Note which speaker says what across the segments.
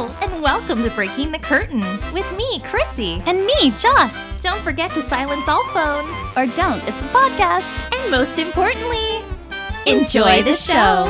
Speaker 1: Hello, and welcome to Breaking the Curtain with me, Chrissy.
Speaker 2: And me, Joss.
Speaker 1: Don't forget to silence all phones.
Speaker 2: Or don't, it's a podcast.
Speaker 1: And most importantly, enjoy the show.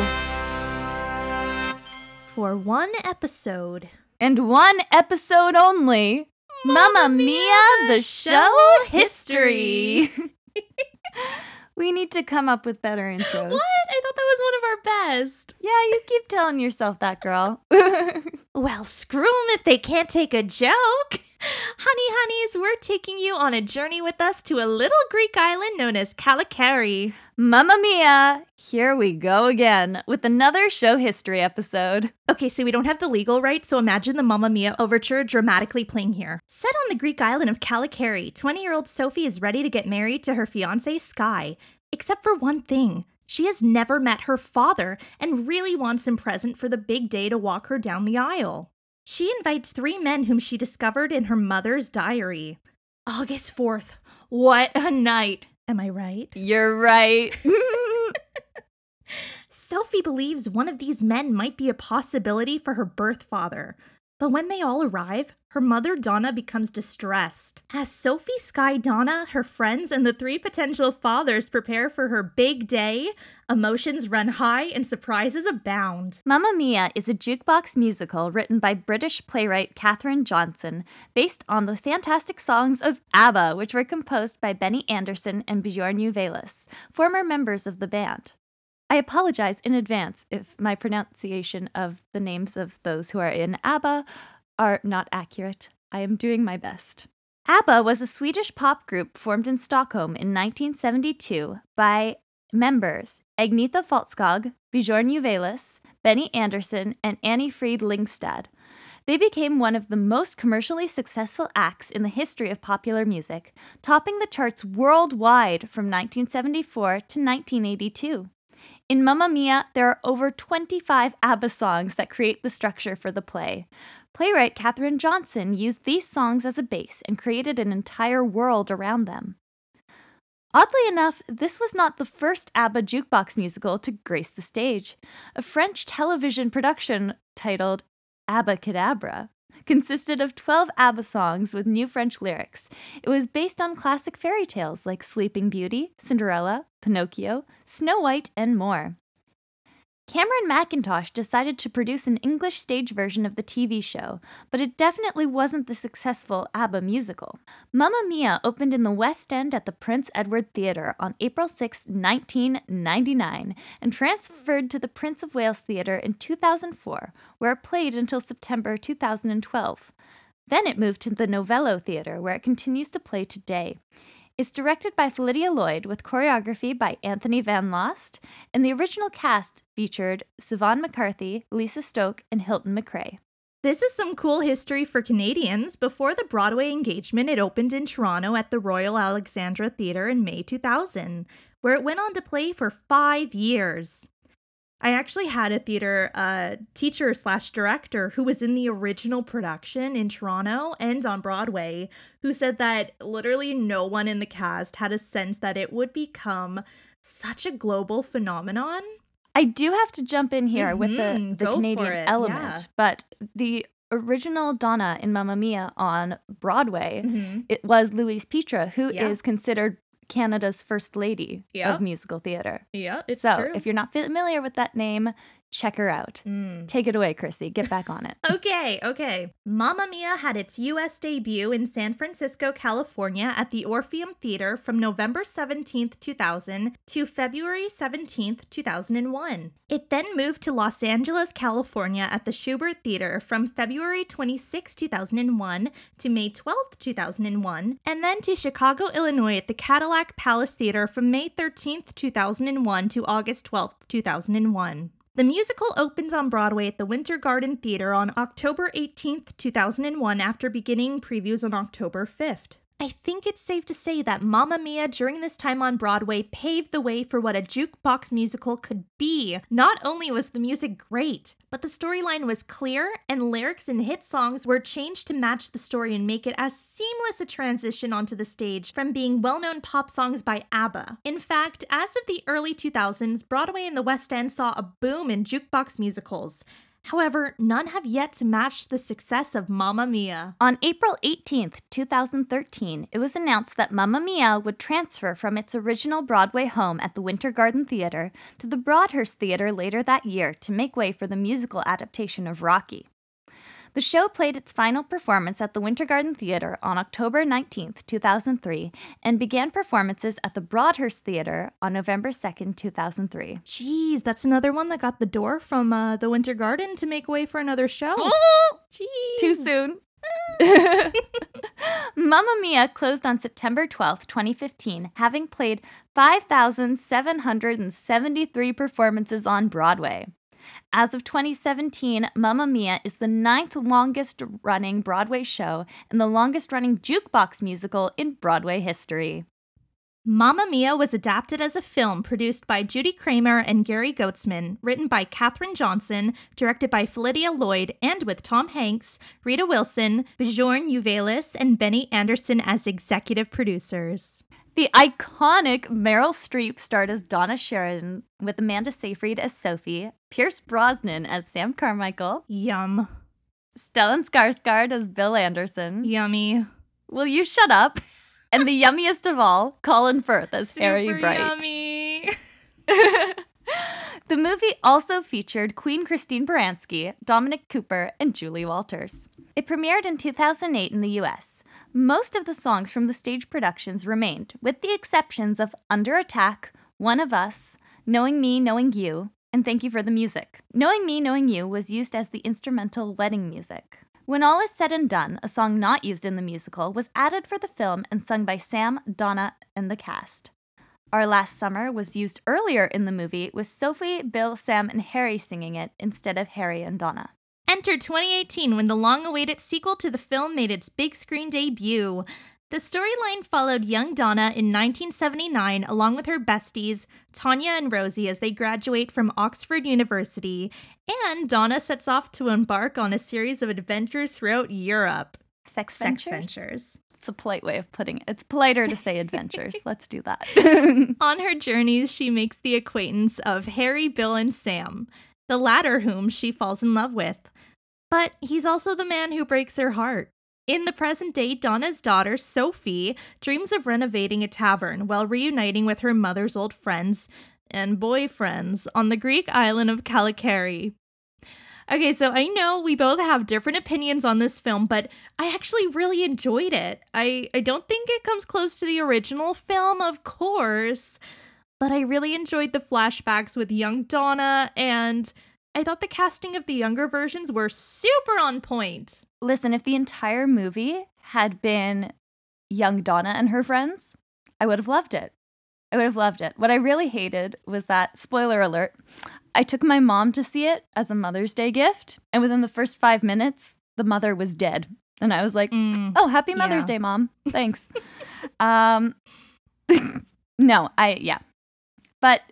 Speaker 1: For one episode.
Speaker 2: And one episode only. Mamma Mia, the show history. we need to come up with better intros.
Speaker 1: What? I thought that was one of our best.
Speaker 2: Yeah, you keep telling yourself that, girl.
Speaker 1: well, screw them if they can't take a joke. Honey honeys, we're taking you on a journey with us to a little Greek island known as Kalokairi.
Speaker 2: Mamma mia! Here we go again with another show history episode.
Speaker 1: Okay, so we don't have the legal right, so imagine the Mamma Mia overture dramatically playing here. Set on the Greek island of Kalokairi, 20 year old Sophie is ready to get married to her fiance Sky. Except for one thing. She has never met her father and really wants him present for the big day to walk her down the aisle. She invites three men whom she discovered in her mother's diary. August 4th. What a night! Am I right?
Speaker 2: You're right.
Speaker 1: Sophie believes one of these men might be a possibility for her birth father. But when they all arrive, her mother Donna becomes distressed. As Sophie, Sky, Donna, her friends, and the three potential fathers prepare for her big day, emotions run high and surprises abound.
Speaker 2: Mamma Mia is a jukebox musical written by British playwright Catherine Johnson, based on the fantastic songs of ABBA, which were composed by Benny Andersson and Bjorn Ulvaeus, former members of the band. I apologize in advance if my pronunciation of the names of those who are in ABBA are not accurate. I am doing my best. ABBA was a Swedish pop group formed in Stockholm in 1972 by members Agnetha Faltskog, Bjorn Ulvaeus, Benny Andersson, and Anni-Frid Lyngstad. They became one of the most commercially successful acts in the history of popular music, topping the charts worldwide from 1974 to 1982. In Mamma Mia, there are over 25 ABBA songs that create the structure for the play. Playwright Catherine Johnson used these songs as a base and created an entire world around them. Oddly enough, this was not the first ABBA jukebox musical to grace the stage. A French television production titled Abbacadabra consisted of 12 ABBA songs with new French lyrics. It was based on classic fairy tales like Sleeping Beauty, Cinderella, Pinocchio, Snow White, and more. Cameron Mackintosh decided to produce an English stage version of the TV show, but it definitely wasn't the successful ABBA musical. Mamma Mia opened in the West End at the Prince Edward Theatre on April 6, 1999, and transferred to the Prince of Wales Theatre in 2004, where it played until September 2012. Then it moved to the Novello Theatre, where it continues to play today. It's directed by Phyllida Lloyd with choreography by Anthony Van Laast, and the original cast featured Siobhan McCarthy, Lisa Stokke, and Hilton McRae.
Speaker 1: This is some cool history for Canadians. Before the Broadway engagement, it opened in Toronto at the Royal Alexandra Theatre in May 2000, where it went on to play for five years. I actually had a theater uh, teacher slash director who was in the original production in Toronto and on Broadway, who said that literally no one in the cast had a sense that it would become such a global phenomenon.
Speaker 2: I do have to jump in here mm-hmm. with the, mm-hmm. the Canadian element, yeah. but the original Donna in Mamma Mia on Broadway, mm-hmm. it was Louise Pitre, who yeah. is considered Canada's first lady yep. of musical theater.
Speaker 1: Yeah, it's
Speaker 2: so
Speaker 1: true.
Speaker 2: if you're not familiar with that name, check her out. Mm. Take it away, Chrissy. Get back on it.
Speaker 1: okay, okay. Mamma Mia had its US debut in San Francisco, California at the Orpheum Theater from November 17th, 2000 to February 17th, 2001. It then moved to Los Angeles, California at the Shubert Theater from February 26, 2001 to May 12th, 2001, and then to Chicago, Illinois at the Cadillac Palace Theater from May 13th, 2001 to August 12th, 2001. The musical opens on Broadway at the Winter Garden Theater on October 18, 2001, after beginning previews on October 5th. I think it's safe to say that Mamma Mia during this time on Broadway paved the way for what a jukebox musical could be. Not only was the music great, but the storyline was clear and lyrics and hit songs were changed to match the story and make it as seamless a transition onto the stage from being well known pop songs by ABBA. In fact, as of the early 2000s, Broadway and the West End saw a boom in jukebox musicals. However, none have yet to match the success of Mamma Mia.
Speaker 2: On April 18th, 2013, it was announced that Mamma Mia would transfer from its original Broadway home at the Winter Garden Theater to the Broadhurst Theater later that year to make way for the musical adaptation of Rocky. The show played its final performance at the Winter Garden Theater on October 19, 2003, and began performances at the Broadhurst Theater on November 2, 2003.
Speaker 1: Jeez, that's another one that got the door from uh, the Winter Garden to make way for another show. Jeez.
Speaker 2: Too soon. Mamma Mia closed on September 12, 2015, having played 5,773 performances on Broadway. As of 2017, Mamma Mia is the ninth longest running Broadway show and the longest running jukebox musical in Broadway history.
Speaker 1: Mamma Mia was adapted as a film produced by Judy Craymer and Gary Goetzman, written by Catherine Johnson, directed by Phyllida Lloyd, and with Tom Hanks, Rita Wilson, Bjorn Ulvaeus, and Benny Andersson as executive producers.
Speaker 2: The iconic Meryl Streep starred as Donna Sheridan with Amanda Seyfried as Sophie, Pierce Brosnan as Sam Carmichael,
Speaker 1: Yum.
Speaker 2: Stellan Skarsgård as Bill Anderson.
Speaker 1: Yummy.
Speaker 2: Will you shut up? And the yummiest of all, Colin Firth as
Speaker 1: Super
Speaker 2: Harry Bright.
Speaker 1: yummy.
Speaker 2: The movie also featured Queen Christine Baranski, Dominic Cooper, and Julie Walters. It premiered in 2008 in the US. Most of the songs from the stage productions remained, with the exceptions of Under Attack, One of Us, Knowing Me, Knowing You, and Thank You for the Music. Knowing Me, Knowing You was used as the instrumental wedding music. When All Is Said and Done, a song not used in the musical, was added for the film and sung by Sam, Donna, and the cast. Our Last Summer was used earlier in the movie with Sophie, Bill, Sam, and Harry singing it instead of Harry and Donna.
Speaker 1: Enter 2018 when the long awaited sequel to the film made its big screen debut. The storyline followed young Donna in 1979 along with her besties, Tanya and Rosie, as they graduate from Oxford University, and Donna sets off to embark on a series of adventures throughout Europe.
Speaker 2: Sex
Speaker 1: Sex
Speaker 2: ventures?
Speaker 1: ventures.
Speaker 2: It's a polite way of putting it. It's politer to say adventures. Let's do that.
Speaker 1: On her journeys, she makes the acquaintance of Harry, Bill, and Sam, the latter whom she falls in love with. But he's also the man who breaks her heart. In the present day, Donna's daughter, Sophie, dreams of renovating a tavern while reuniting with her mother's old friends and boyfriends on the Greek island of Kalokairi. Okay, so I know we both have different opinions on this film, but I actually really enjoyed it. I, I don't think it comes close to the original film, of course, but I really enjoyed the flashbacks with young Donna, and I thought the casting of the younger versions were super on point.
Speaker 2: Listen, if the entire movie had been young Donna and her friends, I would have loved it. I would have loved it. What I really hated was that, spoiler alert, I took my mom to see it as a Mother's Day gift, and within the first five minutes, the mother was dead. And I was like,
Speaker 1: Mm.
Speaker 2: oh, happy Mother's
Speaker 1: Yeah.
Speaker 2: Day, mom. Thanks. um, no, I, yeah. But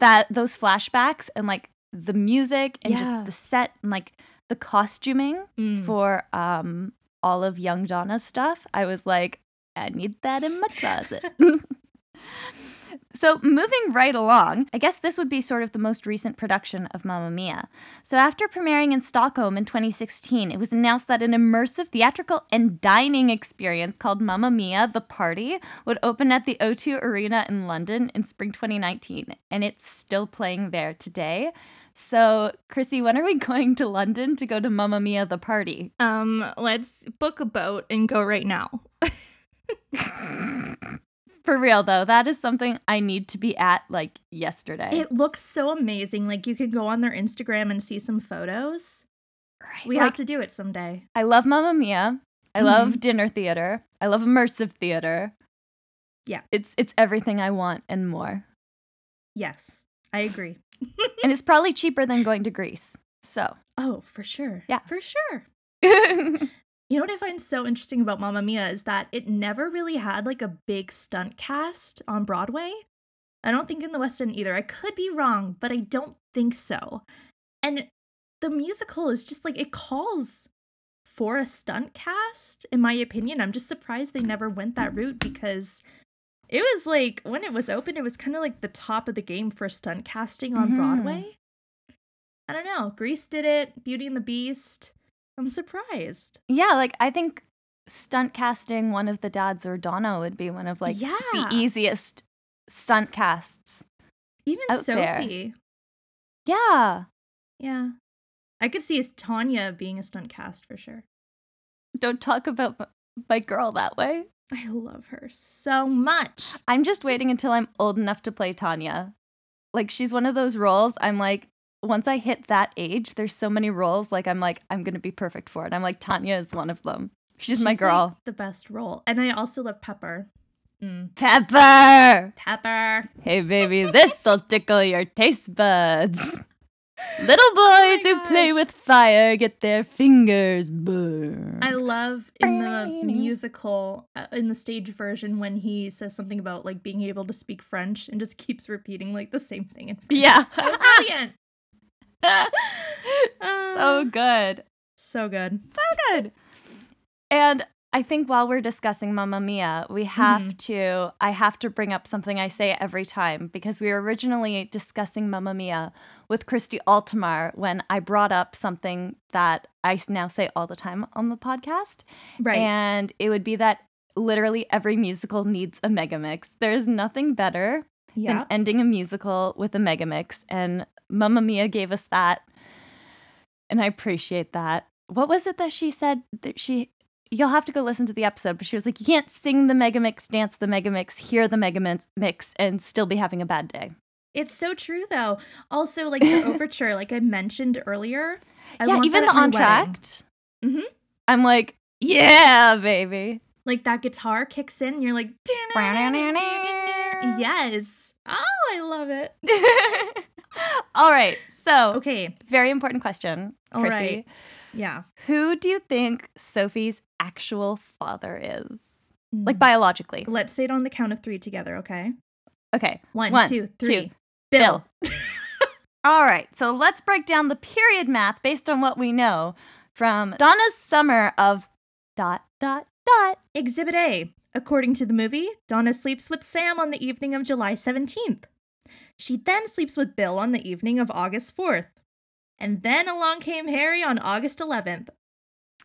Speaker 2: that, those flashbacks and like the music and
Speaker 1: Yeah.
Speaker 2: just the set and like the costuming
Speaker 1: Mm.
Speaker 2: for um all of young Donna's stuff, I was like, I need that in my closet. so moving right along, I guess this would be sort of the most recent production of Mamma Mia. So after premiering in Stockholm in 2016, it was announced that an immersive theatrical and dining experience called Mamma Mia: The Party would open at the O2 Arena in London in spring 2019, and it's still playing there today. So, Chrissy, when are we going to London to go to Mamma Mia the party?
Speaker 1: Um, let's book a boat and go right now.
Speaker 2: For real though, that is something I need to be at like yesterday.
Speaker 1: It looks so amazing. Like you could go on their Instagram and see some photos.
Speaker 2: right.
Speaker 1: We
Speaker 2: like,
Speaker 1: have to do it someday.
Speaker 2: I love Mamma Mia. I
Speaker 1: Mhm.
Speaker 2: love dinner theater. I love immersive theater.
Speaker 1: Yeah.
Speaker 2: It's it's everything I want and more.
Speaker 1: Yes, I agree.
Speaker 2: and it's probably cheaper than going to Greece. So,
Speaker 1: Oh, for sure.
Speaker 2: Yeah.
Speaker 1: For sure. You know what I find so interesting about Mamma Mia is that it never really had like a big stunt cast on Broadway. I don't think in the West End either. I could be wrong, but I don't think so. And the musical is just like it calls for a stunt cast, in my opinion. I'm just surprised they never went that route because it was like when it was open, it was kind of like the top of the game for stunt casting on
Speaker 2: Mhm.
Speaker 1: Broadway. I don't know. Grease did it. Beauty and the Beast. I'm surprised.
Speaker 3: Yeah, like I think stunt casting one of the dads or Donna would be one of like
Speaker 1: Yeah.
Speaker 3: the easiest stunt casts.
Speaker 1: Even
Speaker 3: out there.
Speaker 1: Sophie.
Speaker 3: Yeah.
Speaker 1: Yeah. I could see as Tanya being a stunt cast for sure.
Speaker 3: Don't talk about my girl that way.
Speaker 1: I love her so much.
Speaker 3: I'm just waiting until I'm old enough to play Tanya. Like she's one of those roles I'm like once I hit that age, there's so many roles like I'm like I'm to be perfect for it. I'm like Tanya is one of them. She's, my
Speaker 1: like,
Speaker 3: girl.
Speaker 1: the best role. And I also love Pepper. Mm.
Speaker 3: Pepper.
Speaker 1: Pepper.
Speaker 3: Hey baby, this'll tickle your taste buds. Little boys
Speaker 1: Oh my
Speaker 3: who play with fire get their fingers burned.
Speaker 1: I love in the musical, uh, in the stage version, when he says something about like being able to speak French and just keeps repeating like the same thing in French.
Speaker 3: Yeah.
Speaker 1: So brilliant.
Speaker 3: so
Speaker 1: Uh,
Speaker 3: good.
Speaker 1: so good.
Speaker 3: so good. And I think while we're discussing Mamma Mia, we have to, I have to bring up something I say every time because we were originally discussing Mamma Mia with Christy Altomare when I brought up something that I now say all the time on the podcast.
Speaker 1: Right.
Speaker 3: And it would be that literally every musical needs a megamix. There's nothing better
Speaker 1: yeah.
Speaker 3: than ending a musical with a megamix. And Mamma Mia gave us that. And I appreciate that. What was it that she said that she you'll have to go listen to the episode, but she was like, You can't sing the megamix, dance the megamix, hear the megamix mix, and still be having a bad day.
Speaker 1: It's so true though. Also, like the overture, like I mentioned earlier. I
Speaker 3: yeah, even the
Speaker 1: at my wedding.
Speaker 3: entr'acte.
Speaker 1: Mhm.
Speaker 3: I'm like, yeah, baby.
Speaker 1: Like that guitar kicks in, and you're like, yes. Oh, I love it.
Speaker 3: All right. So,
Speaker 1: Okay.
Speaker 3: very important question,
Speaker 1: All
Speaker 3: Chrissy.
Speaker 1: right. Yeah.
Speaker 3: Who do you think Sophie's actual father is?
Speaker 1: Mm.
Speaker 3: Like biologically.
Speaker 1: Let's say it on the count of three together, okay?
Speaker 3: Okay.
Speaker 1: One,
Speaker 3: One,
Speaker 1: two,
Speaker 3: two.
Speaker 1: three.
Speaker 3: Bill. All right. So let's break down the period math based on what we know from Donna's summer of dot dot dot.
Speaker 1: Exhibit A. According to the movie, Donna sleeps with Sam on the evening of July 17th. She then sleeps with Bill on the evening of August 4th. And then along came Harry on August 11th.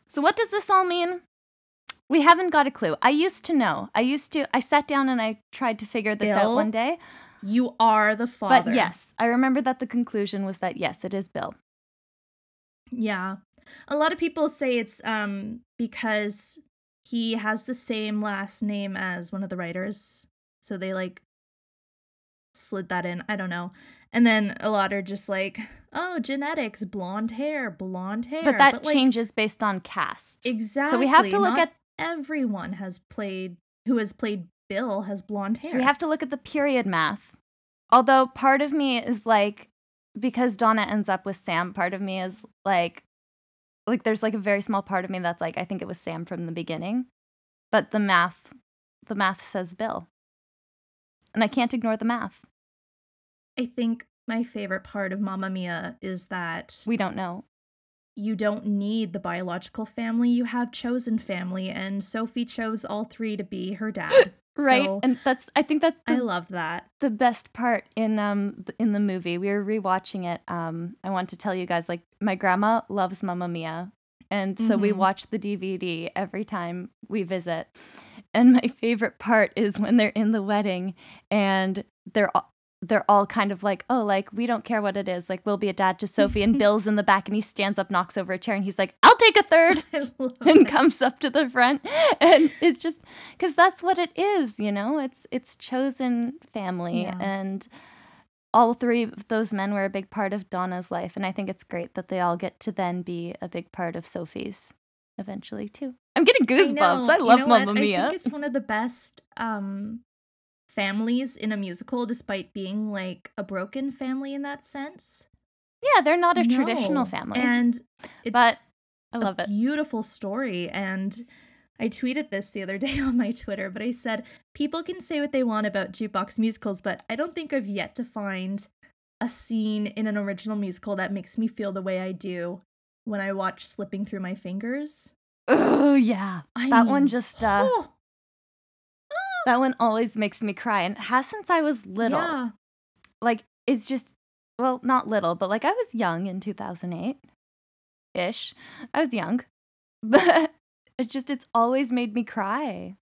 Speaker 3: So what does this all mean? We haven't got a clue. I used to know. I used to I sat down and I tried to figure this out one day.
Speaker 1: You are the father.
Speaker 3: But yes, I remember that the conclusion was that yes, it is Bill.
Speaker 1: Yeah. A lot of people say it's um because he has the same last name as one of the writers. So they like slid that in. I don't know. And then a lot are just like, oh, genetics, blonde hair, blonde hair.
Speaker 3: But that
Speaker 1: like,
Speaker 3: changes based on cast.
Speaker 1: Exactly.
Speaker 3: So we have to look at
Speaker 1: everyone has played who has played Bill has blonde hair.
Speaker 3: So we have to look at the period math. Although part of me is like, because Donna ends up with Sam, part of me is like, like there's like a very small part of me that's like, I think it was Sam from the beginning. But the math, the math says Bill. And I can't ignore the math.
Speaker 1: I think my favorite part of Mamma Mia is that
Speaker 3: We don't know.
Speaker 1: you don't need the biological family, you have chosen family, and Sophie chose all three to be her dad.
Speaker 3: Right.
Speaker 1: So
Speaker 3: and that's, I think that's
Speaker 1: I love that.
Speaker 3: the best part in um in the movie. We were rewatching it. Um, I want to tell you guys like my grandma loves Mamma Mia, and so we
Speaker 1: Mhm.
Speaker 3: watch the DVD every time we visit. And my favorite part is when they're in the wedding and they're all, they're all kind of like, oh, like we don't care what it is. Like we'll be a dad to Sophie, and Bill's in the back, and he stands up, knocks over a chair, and he's like, I'll take a third. And comes up to the front. And it's just because that's what it is you know? It's it's chosen family.
Speaker 1: Yeah.
Speaker 3: and all three of those men were a big part of donna's life. And i think it's great that they all get to then be a big part of sophie's eventually too. I'm getting goosebumps. i.
Speaker 1: You
Speaker 3: love
Speaker 1: know
Speaker 3: mamma mia
Speaker 1: I think it's one of the best um families in a musical, despite being like a broken family in that sense.
Speaker 3: yeah they're not a traditional family.
Speaker 1: And it's
Speaker 3: but i love
Speaker 1: a
Speaker 3: it.
Speaker 1: beautiful story and I tweeted this the other day on my Twitter, but I said people can say what they want about jukebox musicals, but I don't think I've yet to find a scene in an original musical that makes me feel the way I do when I watch Slipping Through My Fingers.
Speaker 3: oh yeah
Speaker 1: I
Speaker 3: that one just uh
Speaker 1: oh,
Speaker 3: that one always makes me cry and has since i was little
Speaker 1: Yeah.
Speaker 3: like it's just
Speaker 2: well, not little, but like I was young in 2008 ish. I was young. But it's just, it's always made me cry.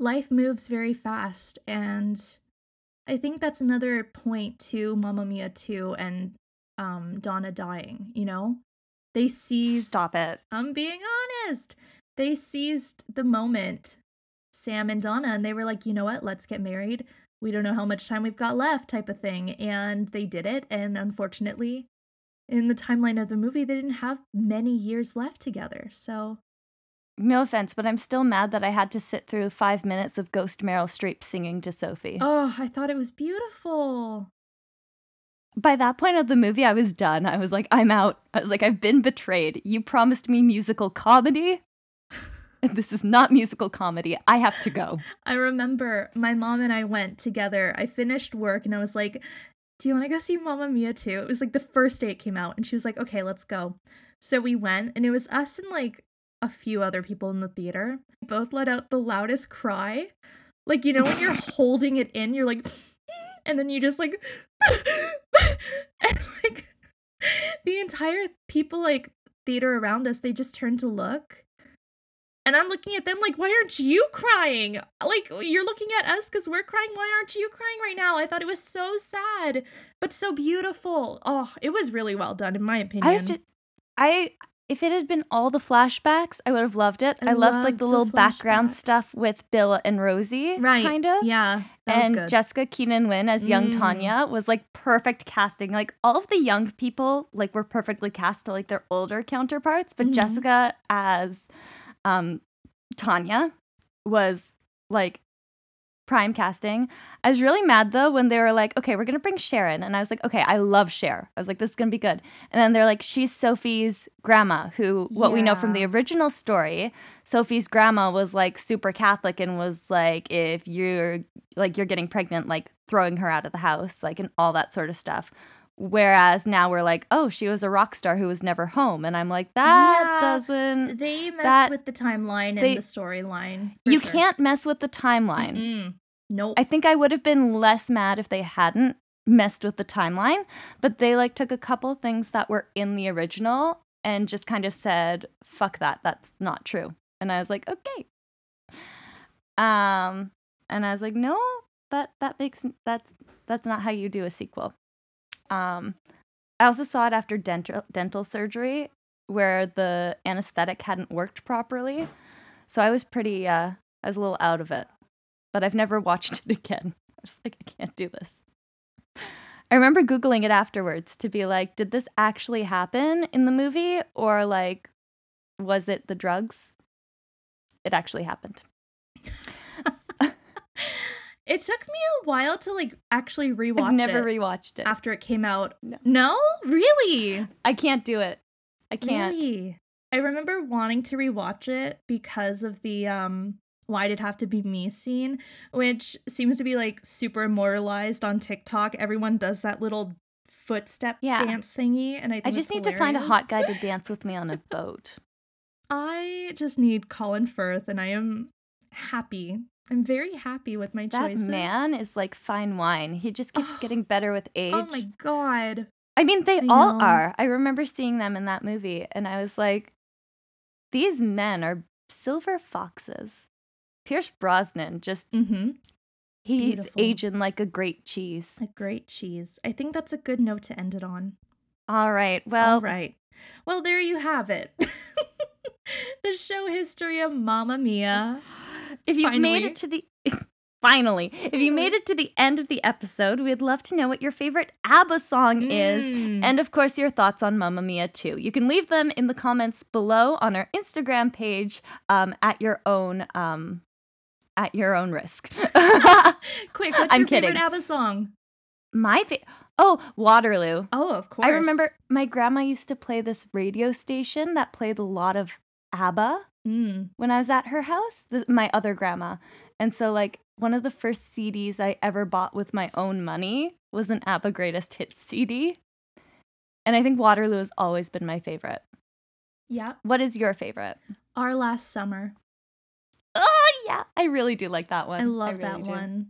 Speaker 1: Life moves very fast. And I think that's another point to Mamma Mia 2 and um, Donna dying, you know? They seized.
Speaker 2: Stop it.
Speaker 1: I'm being honest. They seized the moment, Sam and Donna, and they were like, you know what? Let's get married. We don't know how much time we've got left, type of thing. And they did it. And unfortunately, in the timeline of the movie, they didn't have many years left together. So.
Speaker 2: No offense, but I'm still mad that I had to sit through five minutes of Ghost Meryl Streep singing to Sophie.
Speaker 1: Oh, I thought it was beautiful
Speaker 2: by that point of the movie, I was done. I was like, I'm out. I was like, I've been betrayed. You promised me musical comedy. this is not musical comedy. I have to go.
Speaker 1: I remember my mom and I went together. I finished work and I was like, Do you want to go see Mamma Mia too? It was like the first day it came out. And she was like, Okay, let's go. So we went and it was us and like a few other people in the theater. We both let out the loudest cry. Like, you know, when you're holding it in, you're like, mm, and then you just like and like the entire people like theater around us they just turn to look. And i'm looking at them like why aren't you crying? Like you're looking at us because we're crying. Why aren't you crying right now? I thought it was so sad but so beautiful. Oh it was really well done in my opinion
Speaker 2: i was just i if it had been all the flashbacks, I would have loved it. I, I loved, like the, the little background stuff with Bill and Rosie,
Speaker 1: right?
Speaker 2: Kind of,
Speaker 1: yeah.
Speaker 2: and Jessica Keenan Wynn as young mm. Tanya was like perfect casting. Like all of the young people, like were perfectly cast to like their older counterparts, but mm-hmm. Jessica as um, Tanya was like prime casting. I was really mad though when they were like, okay, we're gonna bring Sharon. And I was like, okay, I love Cher. I was like, this is gonna be good. And then they're like, she's Sophie's grandma, who what yeah. we know from the original story, Sophie's grandma was like super Catholic and was like, if you're like you're getting pregnant, like throwing her out of the house, like and all that sort of stuff. Whereas now we're like, oh, she was a rock star who was never home, and I'm like, that yeah, doesn't.
Speaker 1: They messed that, with the timeline and the storyline.
Speaker 2: You sure. can't mess with the timeline.
Speaker 1: Mm-mm. Nope.
Speaker 2: I think I would have been less mad if they hadn't messed with the timeline, but they like took a couple things that were in the original and just kind of said, "Fuck that. That's not true." And I was like, "Okay." Um and I was like, "No, that that makes that's that's not how you do a sequel." Um I also saw it after dental dental surgery where the anesthetic hadn't worked properly. So I was pretty uh I was a little out of it but I've never watched it again. I was like, I can't do this. I remember Googling it afterwards to be like, did this actually happen in the movie? Or like, was it the drugs? It actually happened.
Speaker 1: it took me a while to like actually rewatch
Speaker 2: I've never
Speaker 1: it
Speaker 2: rewatched it.
Speaker 1: After it came out. No. no? Really?
Speaker 2: I can't do it. I can't.
Speaker 1: Really? I remember wanting to rewatch it because of the um why did it have to be me scene, which seems to be like super immortalized on TikTok. Everyone does that little footstep yeah. dance thingy, and I I
Speaker 2: just
Speaker 1: need
Speaker 2: hilarious. to find a hot guy to dance with me on a boat.
Speaker 1: I just need Colin Firth, and I am happy. I'm very happy with my
Speaker 2: that
Speaker 1: choices.
Speaker 2: That man is like fine wine. He just keeps getting better with age.
Speaker 1: Oh my god.
Speaker 2: I mean, they I all know. are. I remember seeing them in that movie, and I was like, these men are silver foxes. Pierce Brosnan just
Speaker 1: mm-hmm.
Speaker 2: he's Beautiful. aging like a great cheese.
Speaker 1: A great cheese. I think that's a good note to end it on.
Speaker 2: All right. Well,
Speaker 1: all right. Well, there you have it. the show history of Mamma Mia.
Speaker 2: If you've Finally. made it to the Finally, if you made it to the end of the episode, we'd love to know what your favorite ABBA song mm. is, and of course, your thoughts on Mamma Mia too. You can leave them in the comments below on our Instagram page um, at your own um, at your own risk.
Speaker 1: Quick, what's I'm your kidding. favorite ABBA song?
Speaker 2: My favorite. Oh, Waterloo.
Speaker 1: Oh, of course.
Speaker 2: I remember my grandma used to play this radio station that played a lot of ABBA
Speaker 1: mm.
Speaker 2: when I was at her house. This, my other grandma. And so, like, one of the first CDs I ever bought with my own money was an ABBA Greatest Hits CD. And I think Waterloo has always been my favorite.
Speaker 1: Yeah.
Speaker 2: What is your favorite?
Speaker 1: Our Last Summer.
Speaker 2: Yeah, I really do like that one.
Speaker 1: I love
Speaker 2: I
Speaker 1: really that
Speaker 2: do.
Speaker 1: one.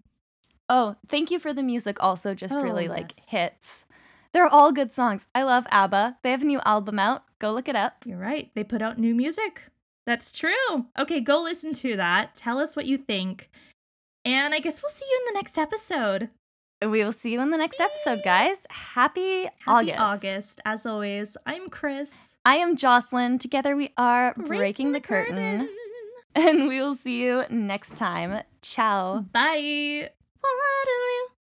Speaker 2: Oh, thank you for the music. Also, just oh, really like hits.
Speaker 3: They're all good songs. I love ABBA. They have a new album out. Go look it up.
Speaker 1: You're right. They put out new music. That's true. Okay, go listen to that. Tell us what you think. And I guess we'll see you in the next episode.
Speaker 3: We will see you in the next episode, guys. Happy,
Speaker 1: Happy
Speaker 3: August.
Speaker 1: August. As always, I'm Chris.
Speaker 3: I am Jocelyn. Together we are Breaking, the, curtain. And we will see you next time. Ciao.
Speaker 1: Bye. Waterloo.